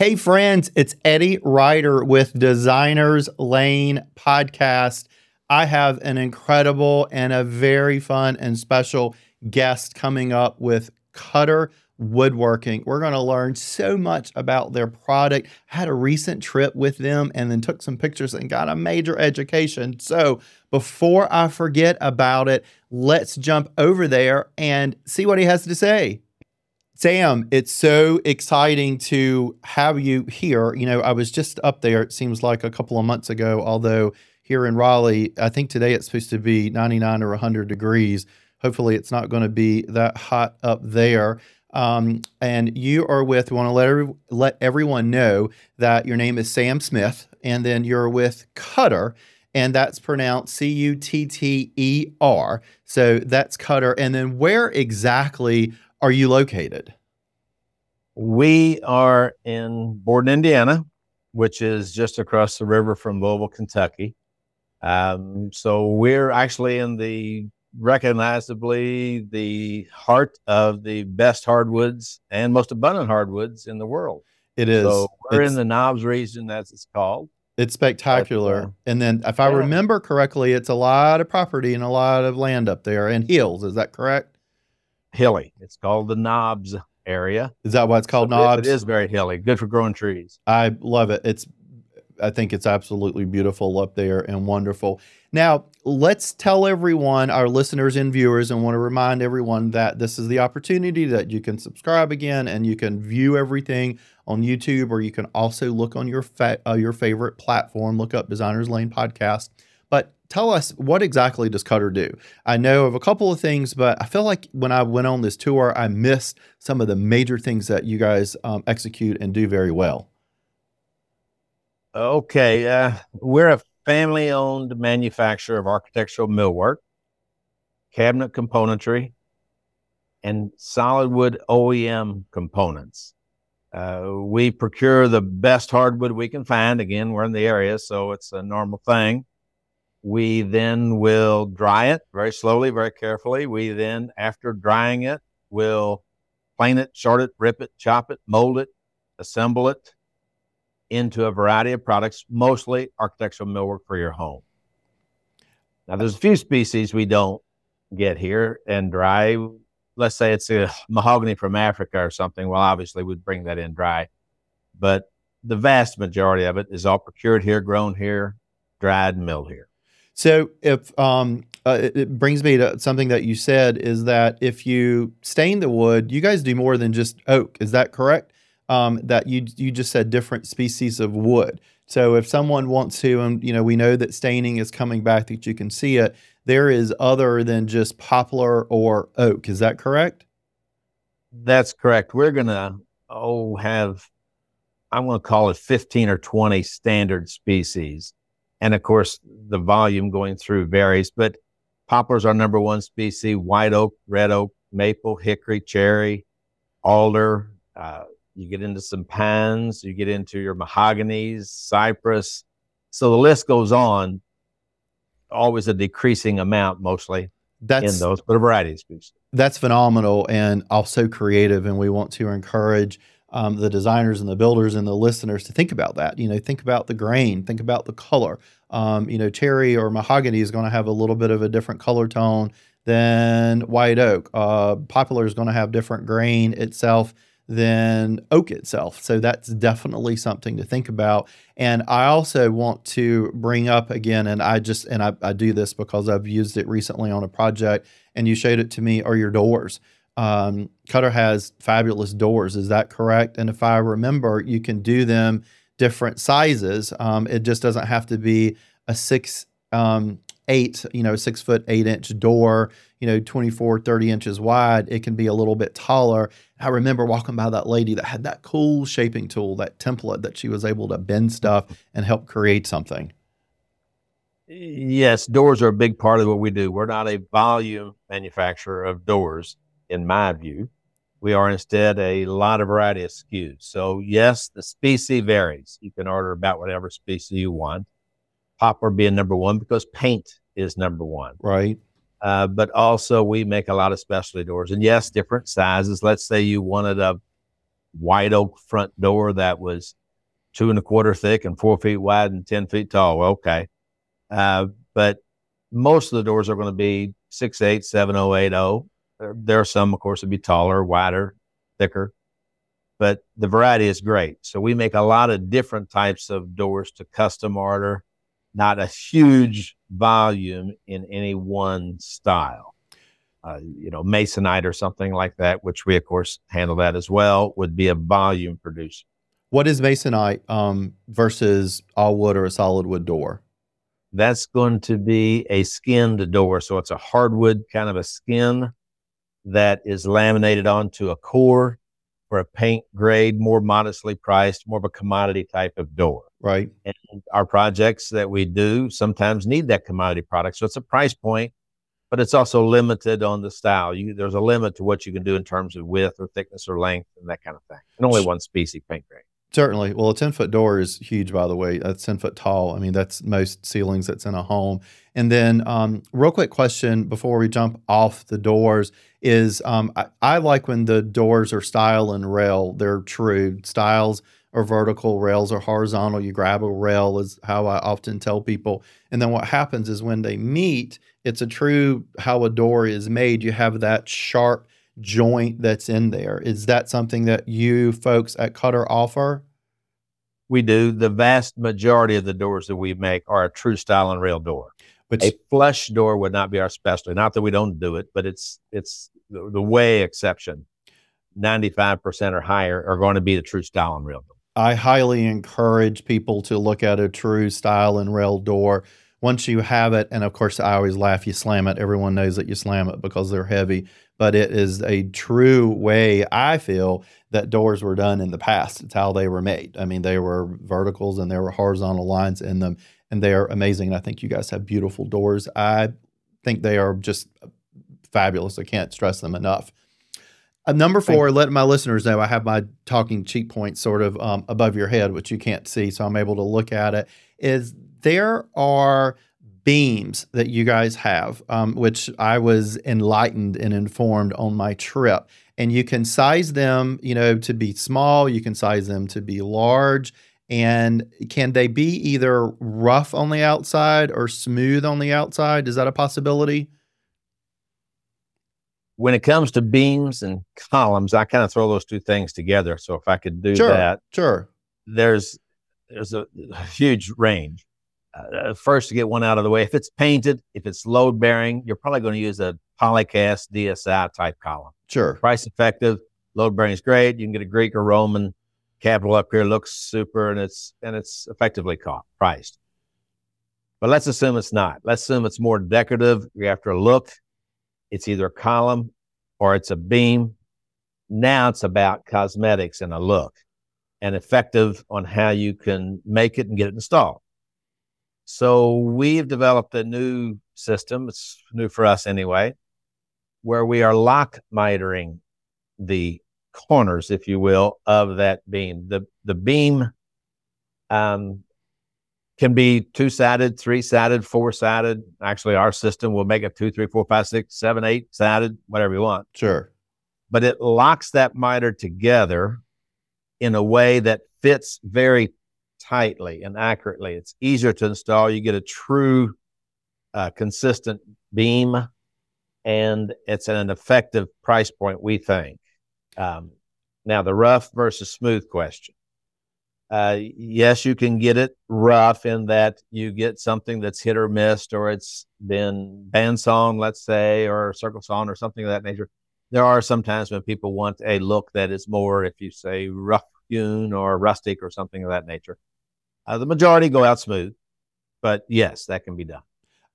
Hey, friends, it's Eddie Ryder with Designers Lane Podcast. I have an incredible and a very fun and special guest coming up with Koetter Woodworking. We're going to learn so much about their product. had a recent trip with them and then took some pictures and got a major education. So, before I forget about it, let's jump over there and see what he has to say. Sam, it's so exciting to have you here. You know, I was just up there, it seems like a couple of months ago, although here in Raleigh, I think today it's supposed to be 99 or 100 degrees. Hopefully, it's not going to be that hot up there. Um, and you are with, we want to let, every, let everyone know that your name is Sam Smith, and then you're with Koetter, and that's pronounced C U T T E R. So that's Cutter. And then where exactly are you located? We are in Borden, Indiana, which is just across the river from Louisville, Kentucky. Um, so we're actually in the recognizably the heart of the best hardwoods and most abundant hardwoods in the world. It is. So we're it's, in the Knobs region, as it's called. It's spectacular. But, uh, and then, if I yeah. remember correctly, it's a lot of property and a lot of land up there and hills. Is that correct? Hilly. It's called the Knobs area. Is that why it's called so Knobs? It is very hilly. Good for growing trees. I love it. It's I think it's absolutely beautiful up there and wonderful. Now, let's tell everyone, our listeners and viewers, and want to remind everyone that this is the opportunity that you can subscribe again and you can view everything on YouTube, or you can also look on your fa- uh, your favorite platform. Look up Designers Lane Podcast tell us what exactly does Koetter do? I know of a couple of things, but I feel like when I went on this tour, I missed some of the major things that you guys um, execute and do very well. Okay, uh, we're a family-owned manufacturer of architectural millwork, cabinet componentry, and solid wood OEM components. Uh, we procure the best hardwood we can find. Again, we're in the area, so it's a normal thing. We then will dry it very slowly, very carefully. We then, after drying it, will plane it, short it, rip it, chop it, mold it, assemble it into a variety of products, mostly architectural millwork for your home. Now, there's a few species we don't get here and dry. Let's say it's a mahogany from Africa or something. Well, obviously, we'd bring that in dry. But the vast majority of it is all procured here, grown here, dried, milled here. So if um, uh, it, it, brings me to something that you said is that if you stain the wood, you guys do more than just oak. Is that correct? Um, that you you just said different species of wood. So if someone wants to, and you know, we know that staining is coming back that you can see it. There is other than just poplar or oak. Is that correct? That's correct. We're gonna oh have I'm gonna call it 15 or 20 standard species and of course, the volume going through varies, but poplars are number one species, white oak, red oak, maple, hickory, cherry, alder. Uh, you get into some pines, you get into your mahoganies, cypress. So the list goes on, always a decreasing amount mostly that's, in those, but a variety of species. That's phenomenal and also creative. And we want to encourage um, the designers and the builders and the listeners to think about that. You know, think about the grain, think about the color. Um, you know, cherry or mahogany is going to have a little bit of a different color tone than white oak. Uh, poplar is going to have different grain itself than oak itself. So that's definitely something to think about. And I also want to bring up again, and I just and I, I do this because I've used it recently on a project, and you showed it to me. Are your doors? Um, Koetter has fabulous doors. Is that correct? And if I remember, you can do them different sizes. Um, it just doesn't have to be a six, um, eight, you know, six foot, eight inch door, you know, 24, 30 inches wide. It can be a little bit taller. I remember walking by that lady that had that cool shaping tool, that template that she was able to bend stuff and help create something. Yes, doors are a big part of what we do. We're not a volume manufacturer of doors in my view. We are instead a lot of variety of SKUs. So yes, the species varies. You can order about whatever species you want. Poplar being number one because paint is number one. Right. Uh, but also we make a lot of specialty doors and yes, different sizes. Let's say you wanted a white oak front door that was two and a quarter thick and four feet wide and 10 feet tall. Well, okay. Uh, but most of the doors are going to be six eight, seven oh eight oh. There, there are some, of course, that be taller, wider, thicker, but the variety is great. So we make a lot of different types of doors to custom order, not a huge volume in any one style. Uh, you know, masonite or something like that, which we of course handle that as well, would be a volume producer. What is masonite um, versus all wood or a solid wood door? That's going to be a skinned door. So it's a hardwood kind of a skin that is laminated onto a core for a paint grade, more modestly priced, more of a commodity type of door. Right. And our projects that we do sometimes need that commodity product. So it's a price point, but it's also limited on the style. You, there's a limit to what you can do in terms of width or thickness or length and that kind of thing. And only one species paint grade. Certainly. Well, a 10 foot door is huge, by the way. That's 10 foot tall. I mean, that's most ceilings that's in a home. And then, um, real quick question before we jump off the doors is um, I, I, like when the doors are stile and rail, they're true. Stiles are vertical, rails are horizontal. You grab a rail, is how I often tell people. And then what happens is when they meet, it's a true how a door is made. You have that sharp joint that's in there. Is that something that you folks at Koetter offer? We do. The vast majority of the doors that we make are a true stile and rail door. Which, a flush door would not be our specialty. Not that we don't do it, but it's it's the, the way exception. Ninety five percent or higher are going to be the true stile and rail door. I highly encourage people to look at a true stile and rail door. Once you have it, and of course, I always laugh. You slam it. Everyone knows that you slam it because they're heavy but it is a true way I feel that doors were done in the past. It's how they were made. I mean, they were verticals and there were horizontal lines in them, and they are amazing. And I think you guys have beautiful doors. I think they are just fabulous. I can't stress them enough. Uh, number four, let my listeners know I have my talking cheat point sort of um, above your head, which you can't see, so I'm able to look at it. Is there are beams that you guys have, um, which I was enlightened and informed on my trip. And you can size them, you know, to be small, you can size them to be large. And can they be either rough on the outside or smooth on the outside? Is that a possibility? When it comes to beams and columns, I kind of throw those two things together. So if I could do sure, that, sure. There's there's a huge range uh, first to get one out of the way. If it's painted, if it's load bearing, you're probably going to use a polycast DSI type column. Sure. Price effective, load bearing is great. You can get a Greek or Roman capital up here, looks super, and it's and it's effectively caught, priced. But let's assume it's not. Let's assume it's more decorative. You have to look. It's either a column or it's a beam. Now it's about cosmetics and a look and effective on how you can make it and get it installed. So we've developed a new system. It's new for us anyway, where we are lock mitering the corners, if you will, of that beam. The the beam um, can be two sided, three sided, four sided. Actually, our system will make it two, three, four, five, six, seven, eight sided, whatever you want. Sure. But it locks that miter together in a way that fits very tightly and accurately. It's easier to install. You get a true, uh, consistent beam, and it's at an effective price point, we think. Um, now, the rough versus smooth question. Uh, yes, you can get it rough in that you get something that's hit or missed, or it's been bandsawn, let's say, or circle sawn, or something of that nature. There are sometimes when people want a look that is more, if you say rough hewn or rustic or something of that nature. Uh, the majority go out smooth, but yes, that can be done.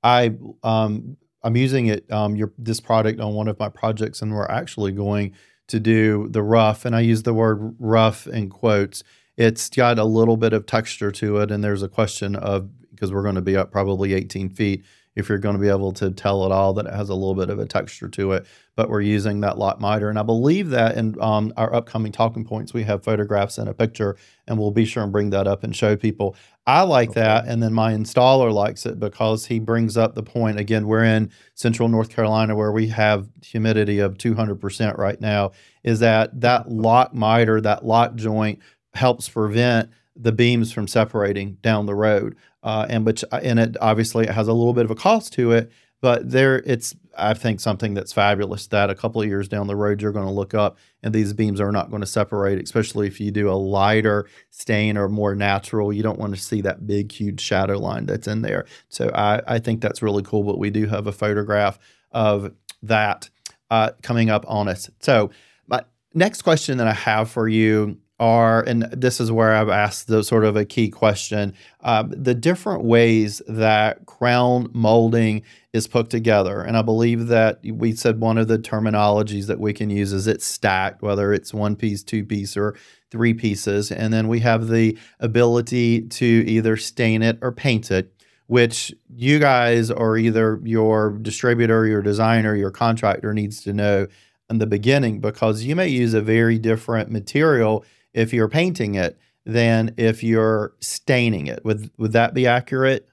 I um, I'm using it um, your this product on one of my projects, and we're actually going to do the rough, and I use the word rough in quotes. It's got a little bit of texture to it, and there's a question of because we're going to be up probably 18 feet. If you're going to be able to tell at all that it has a little bit of a texture to it. But we're using that lock miter. And I believe that in um, our upcoming talking points, we have photographs and a picture, and we'll be sure and bring that up and show people. I like okay. that. And then my installer likes it because he brings up the point again, we're in central North Carolina where we have humidity of 200% right now, is that that lock miter, that lock joint helps prevent the beams from separating down the road. Uh, and which and it obviously it has a little bit of a cost to it, but there it's I think something that's fabulous that a couple of years down the road you're going to look up and these beams are not going to separate, especially if you do a lighter stain or more natural. You don't want to see that big huge shadow line that's in there. So I, I think that's really cool. But we do have a photograph of that uh, coming up on us. So my next question that I have for you are, and this is where I've asked the sort of a key question, uh, the different ways that crown molding is put together. And I believe that we said one of the terminologies that we can use is it's stacked, whether it's one piece, two piece, or three pieces. And then we have the ability to either stain it or paint it which you guys or either your distributor, your designer, your contractor needs to know in the beginning because you may use a very different material if you're painting it than if you're staining it. Would would that be accurate?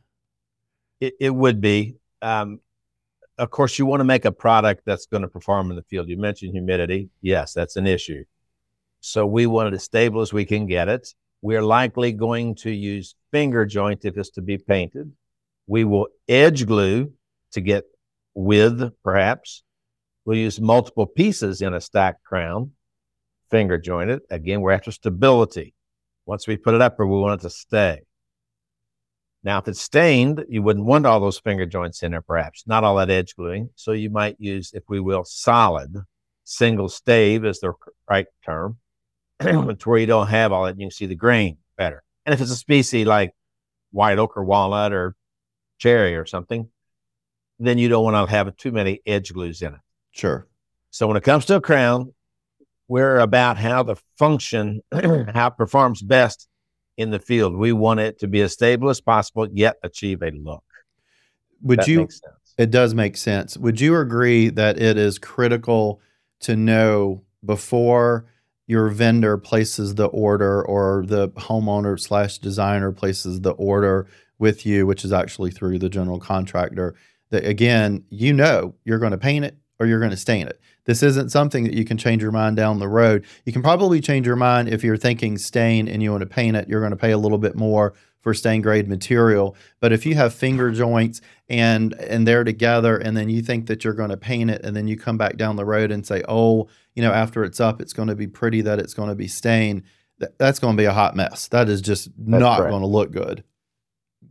It, it would be. Um, of course, you want to make a product that's going to perform in the field. You mentioned humidity. Yes, that's an issue. So we want it as stable as we can get it. We're likely going to use finger joint if it's to be painted. We will edge glue to get width, perhaps. We'll use multiple pieces in a stacked crown finger jointed. Again, we're after stability. Once we put it up, we want it to stay. Now, if it's stained, you wouldn't want all those finger joints in there, perhaps, not all that edge gluing. So you might use, if we will, solid, single stave is the right term, to where you don't have all that, you can see the grain better. And if it's a species like white oak or walnut or cherry or something, then you don't want to have too many edge glues in it. Sure. So when it comes to a crown, we're about how the function, how it performs best in the field. We want it to be as stable as possible, yet achieve a look. Would that you? It does make sense. Would you agree that it is critical to know before your vendor places the order or the homeowner slash designer places the order with you, which is actually through the general contractor, that again, you know you're going to paint it or you're going to stain it. This isn't something that you can change your mind down the road. You can probably change your mind if you're thinking stain and you want to paint it. You're going to pay a little bit more for stain grade material. But if you have finger joints and and they're together, and then you think that you're going to paint it, and then you come back down the road and say, oh, you know, after it's up, it's going to be pretty that it's going to be stained. that's going to be a hot mess. That is just that's not correct. going to look good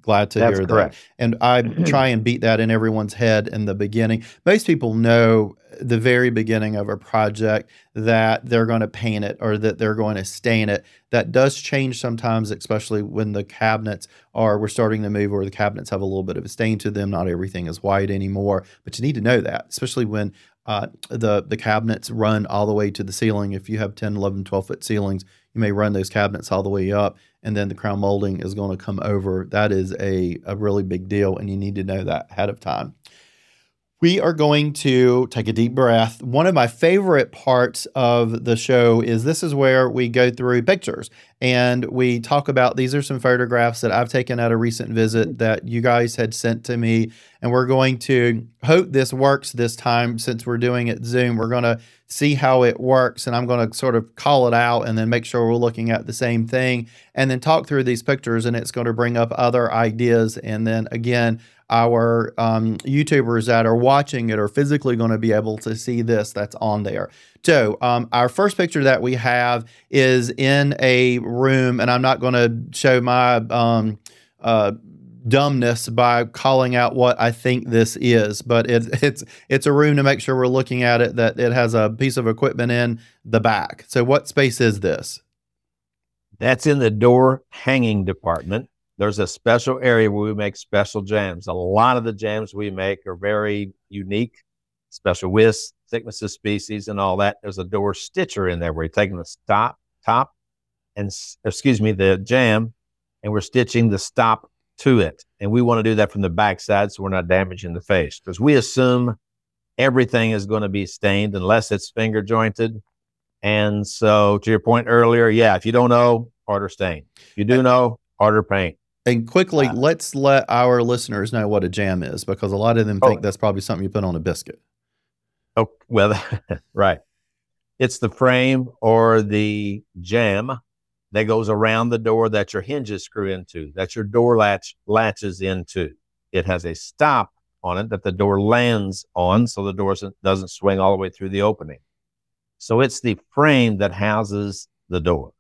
glad to That's hear correct. that. And I try and beat that in everyone's head in the beginning. Most people know the very beginning of a project that they're going to paint it or that they're going to stain it. That does change sometimes, especially when the cabinets are, we're starting to move or the cabinets have a little bit of a stain to them. Not everything is white anymore, but you need to know that, especially when uh, the, the cabinets run all the way to the ceiling. If you have 10, 11, 12 foot ceilings, you may run those cabinets all the way up and then the crown molding is going to come over. That is a, a really big deal, and you need to know that ahead of time. We are going to take a deep breath. One of my favorite parts of the show is this is where we go through pictures and we talk about these are some photographs that I've taken at a recent visit that you guys had sent to me. And we're going to hope this works this time since we're doing it Zoom. We're going to see how it works and I'm going to sort of call it out and then make sure we're looking at the same thing and then talk through these pictures and it's going to bring up other ideas. And then again, our um, YouTubers that are watching it are physically going to be able to see this that's on there. So, um, our first picture that we have is in a room, and I'm not going to show my um, uh, dumbness by calling out what I think this is, but it, it's it's a room to make sure we're looking at it that it has a piece of equipment in the back. So, what space is this? That's in the door hanging department there's a special area where we make special jambs. A lot of the jambs we make are very unique, special widths, thicknesses, species, and all that. There's a door stitcher in there where you're taking the stop top and excuse me, the jamb, and we're stitching the stop to it. And we want to do that from the backside so we're not damaging the face because we assume everything is going to be stained unless it's finger jointed. And so, to your point earlier, yeah, if you don't know, order stain. If you do know, order paint. And quickly, Uh, let's let our listeners know what a jam is because a lot of them Oh. think that's probably something you put on a biscuit. Oh, well, right. It's the frame or the jamb that goes around the door that your hinges screw into, that your door latch latches into. It has a stop on it that the door lands on so the door doesn't- doesn't swing all the way through the opening. So it's the frame that houses the door.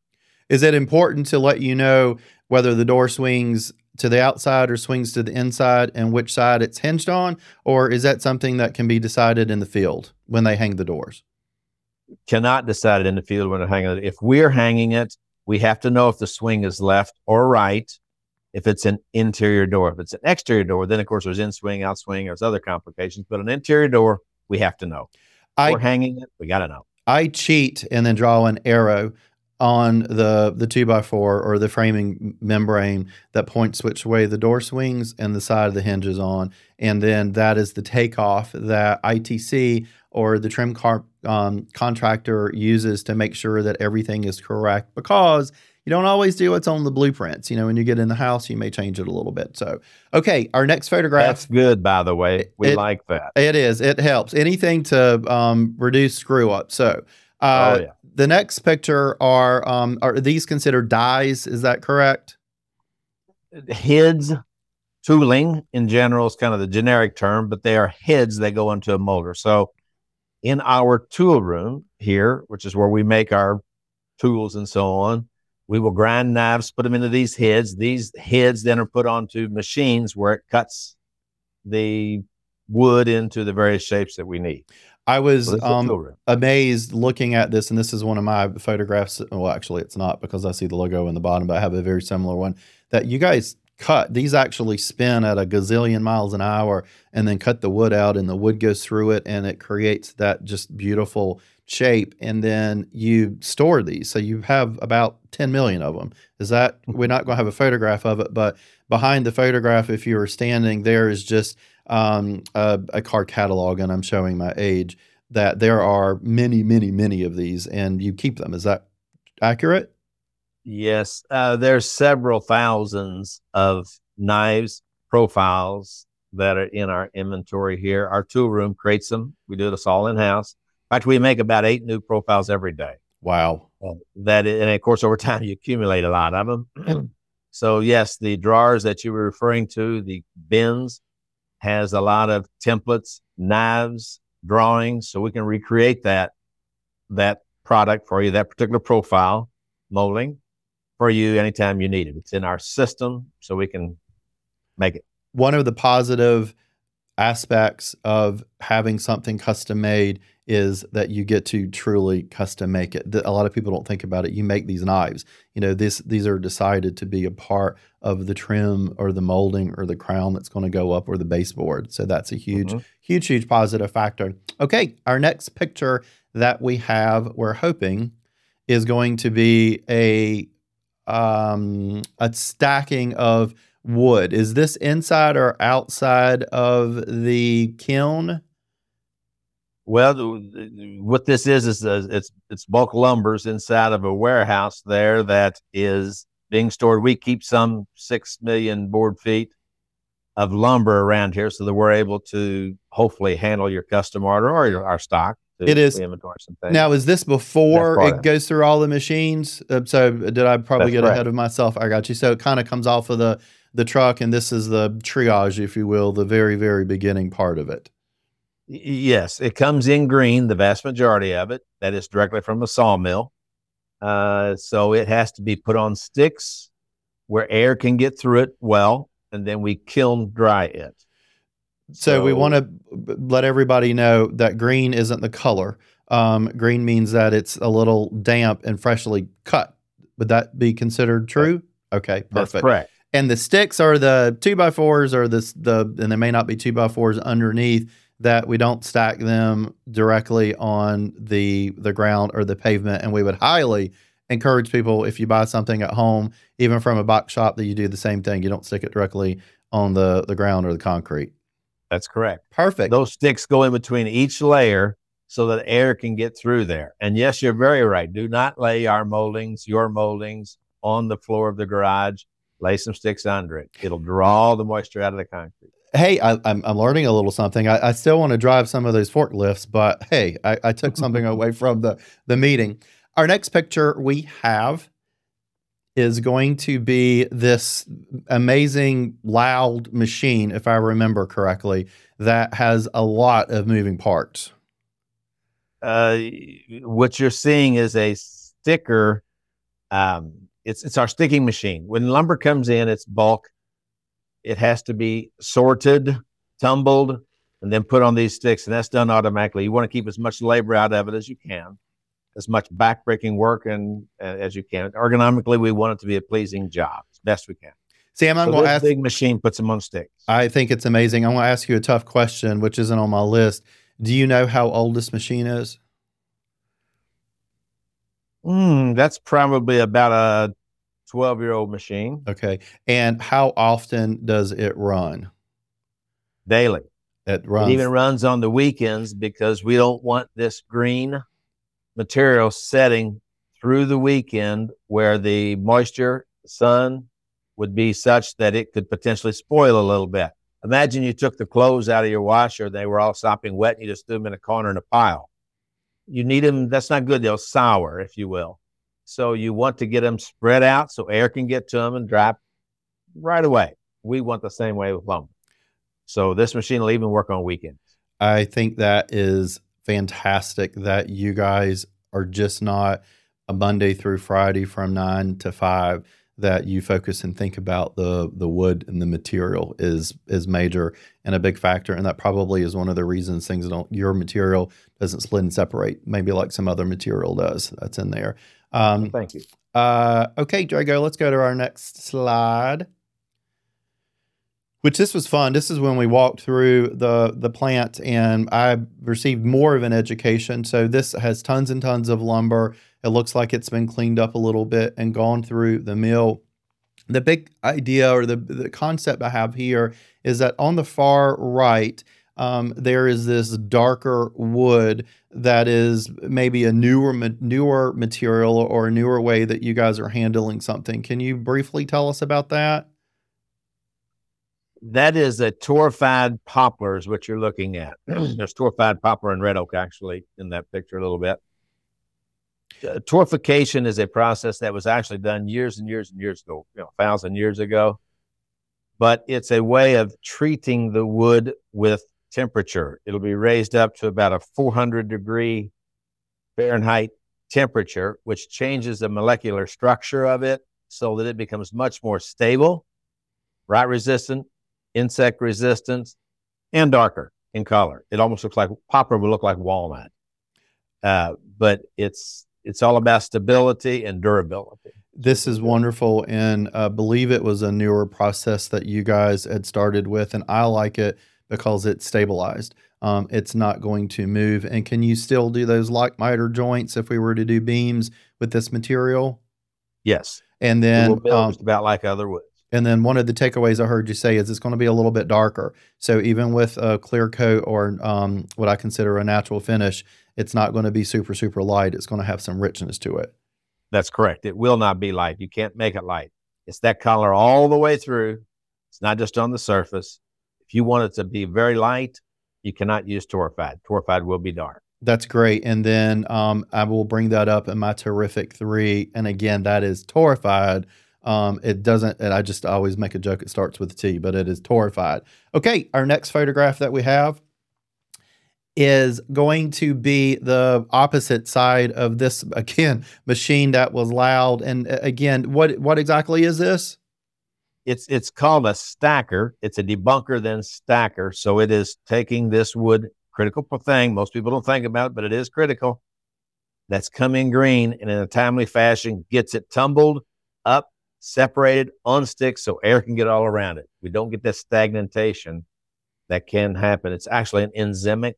Is it important to let you know whether the door swings to the outside or swings to the inside and which side it's hinged on? Or is that something that can be decided in the field when they hang the doors? Cannot decide it in the field when they're hanging it. If we're hanging it, we have to know if the swing is left or right. If it's an interior door, if it's an exterior door, then of course there's in swing, out swing, there's other complications. But an interior door, we have to know. If I we're hanging it, we got to know. I cheat and then draw an arrow on the the two by four or the framing membrane that points which way the door swings and the side of the hinge is on, and then that is the takeoff that ITC or the trim car um, contractor uses to make sure that everything is correct because you don't always do what's on the blueprints. You know, when you get in the house, you may change it a little bit. So, okay, our next photograph. That's good, by the way. We It- like that. It is. It helps. Anything to um, reduce screw up. So, uh, oh yeah. The next picture are um, are these considered dies? Is that correct? Heads tooling in general is kind of the generic term, but they are heads that go into a molder. So in our tool room here, which is where we make our tools and so on, we will grind knives, put them into these heads. These heads then are put onto machines where it cuts the wood into the various shapes that we need. I was So this is a tool um, amazed looking at this, and this is one of my photographs. Well, actually, it's not because I see the logo in the bottom, but I have a very similar one that you guys cut. These actually spin at a gazillion miles an hour and then cut the wood out, and the wood goes through it, and it creates that just beautiful shape. And then you store these. So you have about 10 million of them. Is that, we're not going to have a photograph of it, but behind the photograph, if you were standing there, is just um, a, a car catalog, and I'm showing my age, that there are many, many, many of these, and you keep them. Is that accurate? Yes, uh, there's several thousands of knives profiles that are in our inventory here. Our tool room creates them. We do this all in house. In fact, we make about eight new profiles every day. Wow. That and of course over time you accumulate a lot of them. so yes, the drawers that you were referring to, the bins, has a lot of templates, knives, drawings, so we can recreate that that product for you, that particular profile molding for you anytime you need it. It's in our system, so we can make it. One of the positive aspects of having something custom made is that you get to truly custom make it. A lot of people don't think about it. You make these knives. You know, this these are decided to be a part of the trim or the molding or the crown that's going to go up or the baseboard. So that's a huge, Mhm. huge, huge positive factor. Okay, our next picture that we have, we're hoping, is going to be a um, a stacking of wood. Is this inside or outside of the kiln? Well, what this is is uh, it's it's bulk lumbers inside of a warehouse there that is being stored. We keep some six million board feet of lumber around here, so that we're able to hopefully handle your custom order or your, our stock. to It is- inventory some things. Now, is this before it goes through all the machines? Uh, so, did I probably That's get correct. ahead of myself? I got you. So, it kind of comes off of the the truck, and this is the triage, if you will, the very, very beginning part of it. Yes, it comes in green, the vast majority of it. That is directly from a sawmill. Uh, so it has to be put on sticks where air can get through it well, and then we kiln dry it. So, we want to let everybody know that green isn't the color. Um, green means that it's a little damp and freshly cut. Would that be considered true? Okay, That's perfect. correct. And the sticks are the two by fours or this the and they may not be two by fours underneath that we don't stack them directly on the the ground or the pavement. And we would highly encourage people if you buy something at home, even from a box shop, that you do the same thing. You don't stick it directly on the the ground or the concrete. That's correct. Perfect. Those sticks go in between each layer so that air can get through there. And yes, you're very right. Do not lay our moldings, your moldings, on the floor of the garage. Lay some sticks under it. It'll draw the moisture out of the concrete. Hey, I, am I'm learning a little something. I, I, still want to drive some of those forklifts, but hey, I, I took something away from the the meeting. Our next picture we have is going to be this amazing loud machine, if I remember correctly, that has a lot of moving parts. Uh, what you're seeing is a sticker. Um, it's it's our sticking machine. When lumber comes in, it's bulk. It has to be sorted, tumbled, and then put on these sticks, and that's done automatically. You want to keep as much labor out of it as you can as much backbreaking work and uh, as you can. Ergonomically, we want it to be a pleasing job as best we can. Sam, I'm so going to ask. Big machine puts them on sticks. I think it's amazing. I'm going to ask you a tough question, which isn't on my list. Do you know how old this machine is? Mm, that's probably about a 12 year old machine. Okay. And how often does it run? Daily. It runs. It even runs on the weekends because we don't want this green material setting through the weekend where the moisture, sun would be such that it could potentially spoil a little bit. Imagine you took the clothes out of your washer, they were all sopping wet, and you just threw them in a corner in a pile. You need them, that's not good. They'll sour, if you will. So you want to get them spread out so air can get to them and drop right away. We want the same way with lumber. So this machine will even work on weekends. I think that is fantastic that you guys are just not a Monday through Friday from nine to five that you focus and think about the the wood and the material is is major and a big factor and that probably is one of the reasons things don't your material doesn't split and separate maybe like some other material does that's in there um, thank you uh, okay Drago let's go to our next slide which this was fun. This is when we walked through the the plant and I received more of an education. So this has tons and tons of lumber. It looks like it's been cleaned up a little bit and gone through the mill. The big idea or the, the concept I have here is that on the far right, um, there is this darker wood that is maybe a newer newer material or a newer way that you guys are handling something. Can you briefly tell us about that? that is a torrefied poplar is what you're looking at. There's torrefied poplar and red oak actually in that picture a little bit. Uh, is a process that was actually done years and years and years ago, you know, a thousand years ago. But it's a way of treating the wood with temperature. It'll be raised up to about a 400 degree Fahrenheit temperature, which changes the molecular structure of it so that it becomes much more stable, rot resistant, insect resistant, and darker in color. It almost looks like poplar would look like walnut, uh, but it's it's all about stability and durability. This is wonderful, and I uh, believe it was a newer process that you guys had started with, and I like it because it's stabilized. Um, it's not going to move. And can you still do those like miter joints if we were to do beams with this material? Yes. And then um, just about like other woods. And then one of the takeaways I heard you say is it's going to be a little bit darker. So even with a clear coat or um, what I consider a natural finish, it's not going to be super, super light. It's going to have some richness to it. That's correct. It will not be light. You can't make it light. It's that color all the way through. It's not just on the surface. If you want it to be very light, you cannot use torrefied. Torrefied will be dark. That's great. And then um, I will bring that up in my terrific three. And again, that is torrefied um, it doesn't, and I just always make a joke. It starts with T, but it is torrefied. Okay, our next photograph that we have is going to be the opposite side of this again machine that was loud. And uh, again, what what exactly is this? It's it's called a stacker. It's a debunker then stacker. So it is taking this wood critical thing. Most people don't think about it, but it is critical. That's coming green and in a timely fashion gets it tumbled up separated on sticks so air can get all around it. We don't get that stagnation that can happen. It's actually an enzymic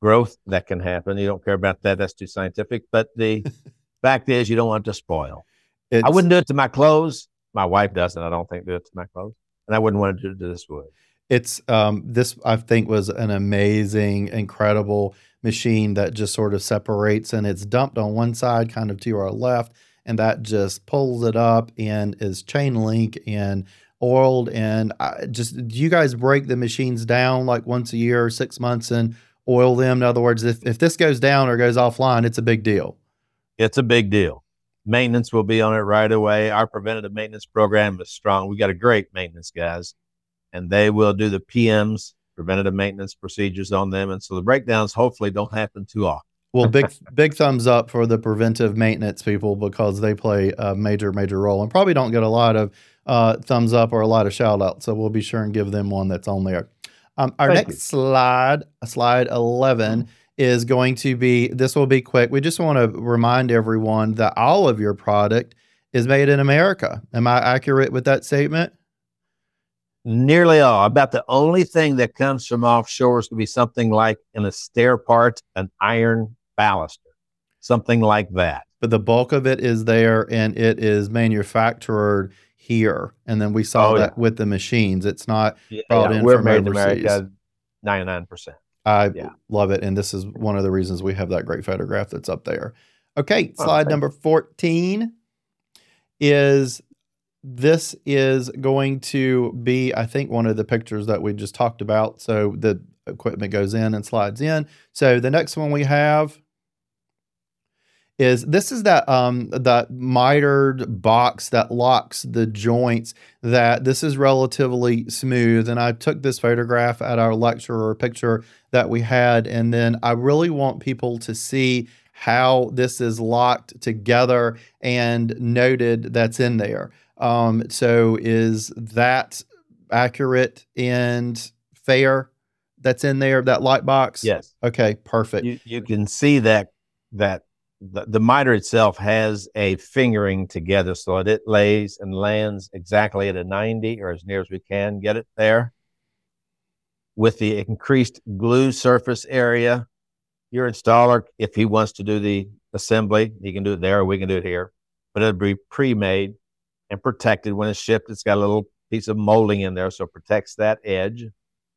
growth that can happen. You don't care about that. That's too scientific. But the Fact is, you don't want it to spoil. It's, I wouldn't do it to my clothes. My wife doesn't. I don't think do it to my clothes, and I wouldn't want to do to this wood. It's um, this I think was an amazing, incredible machine that just sort of separates and it's dumped on one side, kind of to our left, and that just pulls it up and is chain link and oiled. And I just do you guys break the machines down like once a year or six months and oil them? In other words, if, if this goes down or goes offline, it's a big deal. It's a big deal. Maintenance will be on it right away. Our preventative maintenance program is strong. We got a great maintenance guys, and they will do the PMs, preventative maintenance procedures on them. And so the breakdowns hopefully don't happen too often. Well, big big thumbs up for the preventive maintenance people because they play a major major role and probably don't get a lot of uh, thumbs up or a lot of shout outs. So we'll be sure and give them one that's on there. Um, our Thank next you. slide, slide 11, is going to be this will be quick. We just want to remind everyone that all of your product is made in America. Am I accurate with that statement? Nearly all. About the only thing that comes from offshore is going to be something like in a stair part, an iron baluster, something like that. But the bulk of it is there and it is manufactured here. And then we saw Oh, that with the machines. It's not Yeah, Brought in we're from made in overseas. America, ninety nine percent. I Yeah. love it. And this is one of the reasons we have that great photograph that's up there. Okay, Oh, slide number 14 is this is going to be, I think, one of the pictures that we just talked about. So the equipment goes in and slides in. So the next one we have is this is that um that mitered box that locks the joints that this is relatively smooth. And i took this photograph at our lecture or picture that we had and then i really want people to see how this is locked together and noted that's in there. Um, so is that accurate and fair that's in there that light box? Yes, okay perfect. You you can see that that the, the miter itself has a fingering together so that it lays and lands exactly at a 90 or as near as we can get it there. With the increased glue surface area, your installer, if he wants to do the assembly, he can do it there or we can do it here. But it'll be pre-made and protected when it's shipped. It's got a little piece of molding in there, so it protects that edge.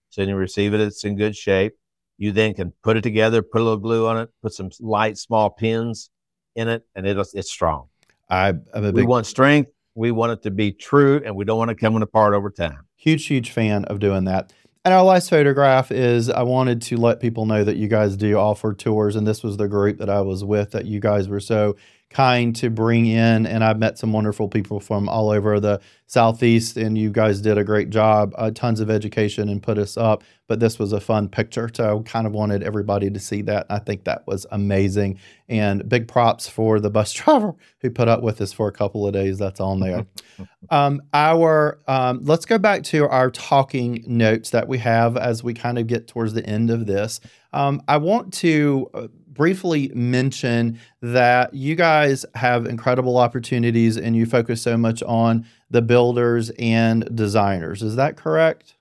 So when you receive it, it's in good shape. You then can put it together, put a little glue on it, put some light small pins in it, and it'll, it's strong. I, a We want strength. We want it to be true, and we don't want it coming apart over time. huge, huge fan of doing that. And our last photograph is I wanted to let people know that you guys do offer tours, and this was the group that I was with that you guys were so kind to bring in. And I've met some wonderful people from all over the Southeast, and you guys did a great job. Uh, tons of education and put us up. But this was a fun picture. So I kind of wanted everybody to see that. I think that was amazing. And big props for the bus driver who put up with us for a couple of days. That's on there. um, our um, let's go back to our talking notes that we have as we kind of get towards the end of this. Um, I want to uh, briefly mention that you guys have incredible opportunities and you focus so much on the builders and designers. Is that correct?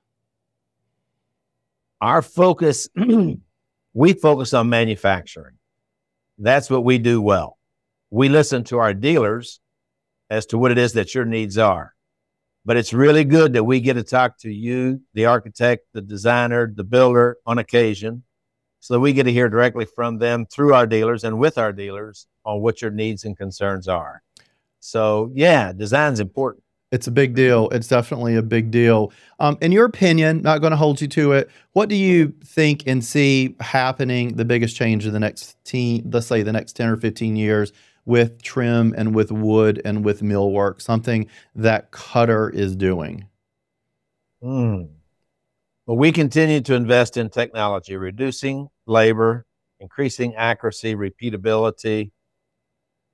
Our focus, we focus on manufacturing. That's what we do well. We listen to our dealers as to what it is that your needs are. But it's really good that we get to talk to you, the architect, the designer, the builder on occasion, so that we get to hear directly from them through our dealers and with our dealers on what your needs and concerns are. So, yeah, design's important. It's a big deal. It's definitely a big deal. Um, in your opinion, not going to hold you to it. What do you think and see happening the biggest change in the next teen, let's say the next 10 or 15 years with trim and with wood and with millwork, something that Koetter is doing? Mm. Well, we continue to invest in technology, reducing labor, increasing accuracy, repeatability,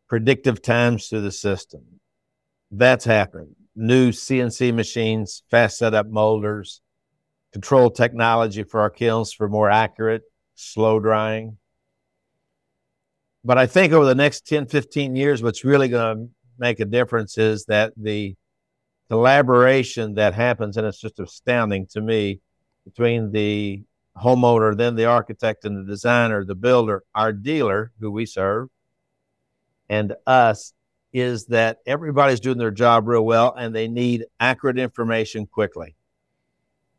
predictive times to the system. That's happening. New CNC machines, fast setup molders, control technology for our kilns for more accurate, slow drying. But I think over the next 10, 15 years, what's really going to make a difference is that the collaboration that happens, and it's just astounding to me, between the homeowner, then the architect and the designer, the builder, our dealer, who we serve, and us is that everybody's doing their job real well and they need accurate information quickly,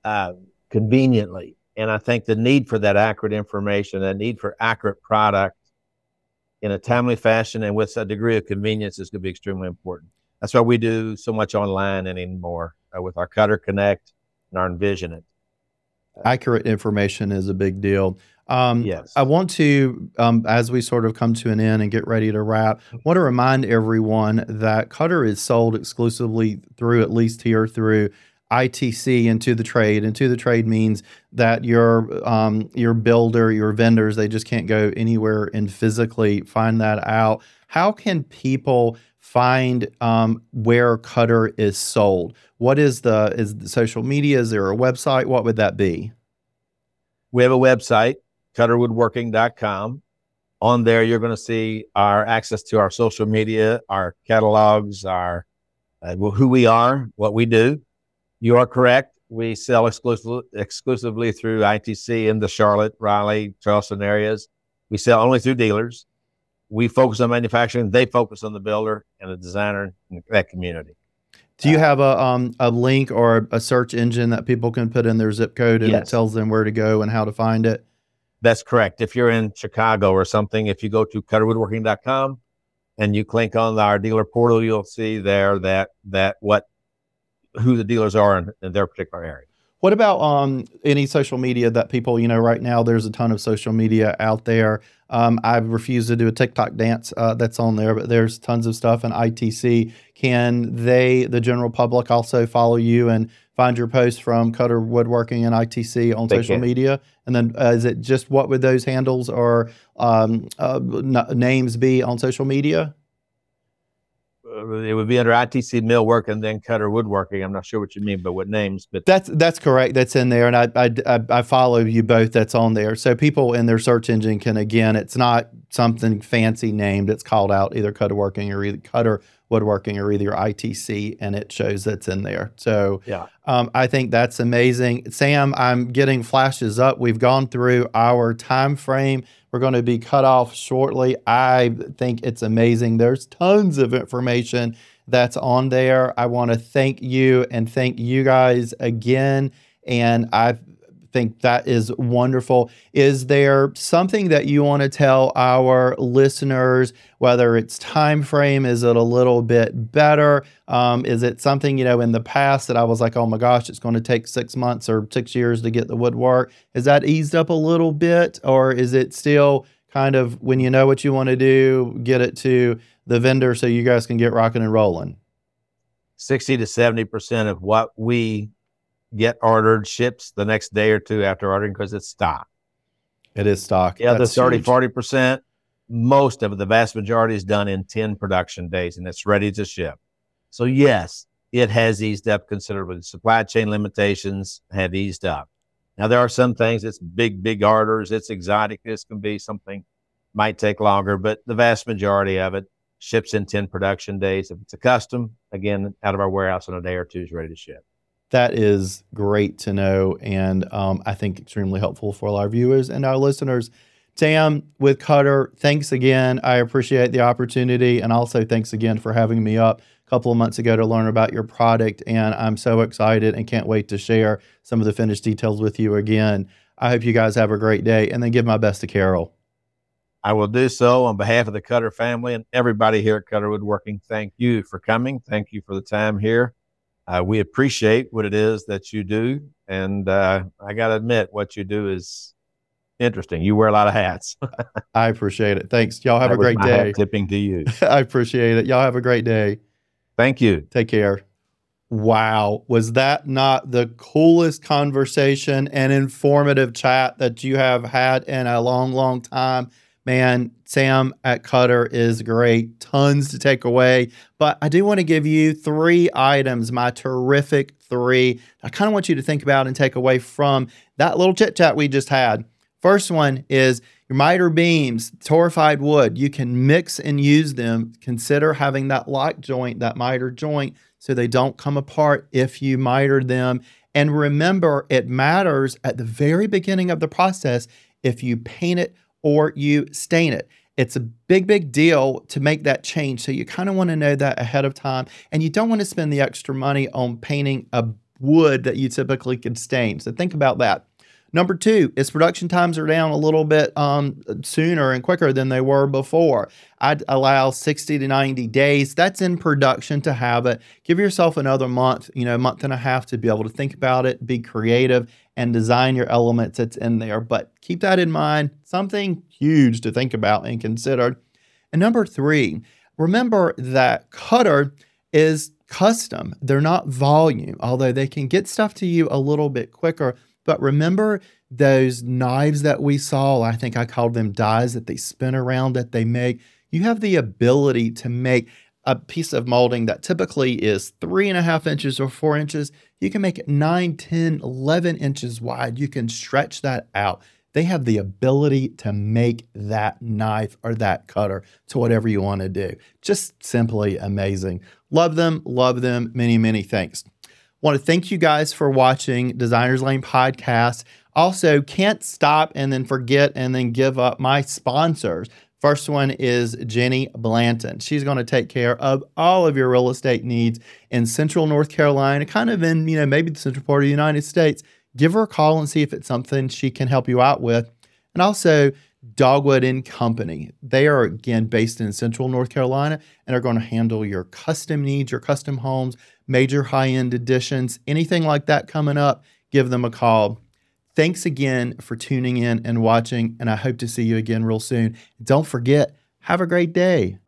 uh, conveniently. And I think the need for that accurate information, the need for accurate product in a timely fashion and with a degree of convenience is going to be extremely important. That's why we do so much online anymore uh, with our Koetter Connect and our Envision It. Accurate information is a big deal. Um, Yes. I want to, um, as we sort of come to an end and get ready to wrap, want to remind everyone that Koetter is sold exclusively through, at least here, through ITC into the trade. Into the trade means that your um, your builder, your vendors, they just can't go anywhere and physically find that out. How can people find um, where Koetter is sold? What is the is the social media? Is there a website? What would that be? We have a website, koetterwoodworking.com. On there, you're going to see our access to our social media, our catalogs, our uh, who we are, what we do. You are correct. We sell exclusively, exclusively through ITC in the Charlotte, Raleigh, Charleston areas. We sell only through dealers. We focus on manufacturing. They focus on the builder and the designer in that community. Do you have a um, a link or a search engine that people can put in their zip code and it tells them where to go and how to find it? That's correct. If you're in Chicago or something, if you go to koetterwoodworking.com and you click on our dealer portal, you'll see there that that what who the dealers are in, in their particular area. What about um, any social media that people, you know, right now there's a ton of social media out there. Um, I refuse to do a TikTok dance uh, that's on there, but there's tons of stuff in ITC. Can they, the general public, also follow you and find your posts from Koetter Woodworking and ITC on They social can. media? And then uh, is it just what would those handles or um, uh, n- names be on social media? Uh, It would be under ITC millwork and then Koetter Woodworking. I'm not sure what you mean, but what names? But That's that's correct. That's in there, and I, I I I follow you both. That's on there, so people in their search engine can again. It's not something fancy named. It's called out either Koetter Working or either Koetter Woodworking or either ITC, and it shows that's in there. So yeah, um, I think that's amazing, Sam. I'm getting flashes up. We've gone through our time frame. We're going to be cut off shortly. I think it's amazing. There's tons of information that's on there. I want to thank you and thank you guys again. And I think that is wonderful. Is there something that you want to tell our listeners? Whether it's time frame, is it a little bit better? Um, is it something you know in the past that I was like, oh my gosh, it's going to take six months or six years to get the woodwork? Is that eased up a little bit, or is it still kind of when you know what you want to do, get it to the vendor so you guys can get rocking and rolling? sixty to seventy percent of what we get ordered ships the next day or two after ordering because it's stock. It is stock. Yeah, the other 30, huge. 40%, most of it, the vast majority is done in 10 production days and it's ready to ship. So, yes, it has eased up considerably. The supply chain limitations have eased up. Now, there are some things, it's big, big orders, it's exotic. This can be something might take longer, but the vast majority of it ships in 10 production days. If it's a custom, again, out of our warehouse in a day or two is ready to ship. That is great to know, and um, I think extremely helpful for all our viewers and our listeners. Sam with Koetter, thanks again. I appreciate the opportunity, and also thanks again for having me up a couple of months ago to learn about your product. And I'm so excited and can't wait to share some of the finished details with you again. I hope you guys have a great day, and then give my best to Carol. I will do so on behalf of the Koetter family and everybody here at Koetter Woodworking. Thank you for coming. Thank you for the time here. Uh, we appreciate what it is that you do. And uh, I got to admit, what you do is interesting. You wear a lot of hats. I appreciate it. Thanks. Y'all have That a great day. tipping to you. I appreciate it. Y'all have a great day. Thank you. Take care. Wow. Was that not the coolest conversation and informative chat that you have had in a long, long time? Man, Sam at Koetter is great. Tons to take away. But I do want to give you three items, my terrific three. I kind of want you to think about and take away from that little chit chat we just had. First one is your miter beams, torrefied wood. You can mix and use them. Consider having that lock joint, that miter joint, so they don't come apart if you miter them. And remember, it matters at the very beginning of the process if you paint it or you stain it. It's a big, big deal to make that change. So you kind of want to know that ahead of time. And you don't want to spend the extra money on painting a wood that you typically could stain. So think about that. Number two, its production times are down a little bit um, sooner and quicker than they were before. I'd allow 60 to 90 days. That's in production to have it. Give yourself another month, you know, month and a half to be able to think about it, be creative, and design your elements that's in there. But keep that in mind, something huge to think about and consider. And number three, remember that Koetter is custom. They're not volume, although they can get stuff to you a little bit quicker but remember those knives that we saw? I think I called them dies that they spin around that they make. You have the ability to make a piece of molding that typically is three and a half inches or four inches. You can make it 9, 10, 11 inches wide. You can stretch that out. They have the ability to make that knife or that cutter to whatever you want to do. Just simply amazing. Love them, love them. Many, many thanks. Want to thank you guys for watching Designers Lane podcast. Also, can't stop and then forget and then give up my sponsors. First one is Jenny Blanton. She's going to take care of all of your real estate needs in central North Carolina, kind of in, you know, maybe the central part of the United States. Give her a call and see if it's something she can help you out with. And also, Dogwood and Company. They are again based in central North Carolina and are going to handle your custom needs, your custom homes, major high end additions, anything like that coming up, give them a call. Thanks again for tuning in and watching, and I hope to see you again real soon. Don't forget, have a great day.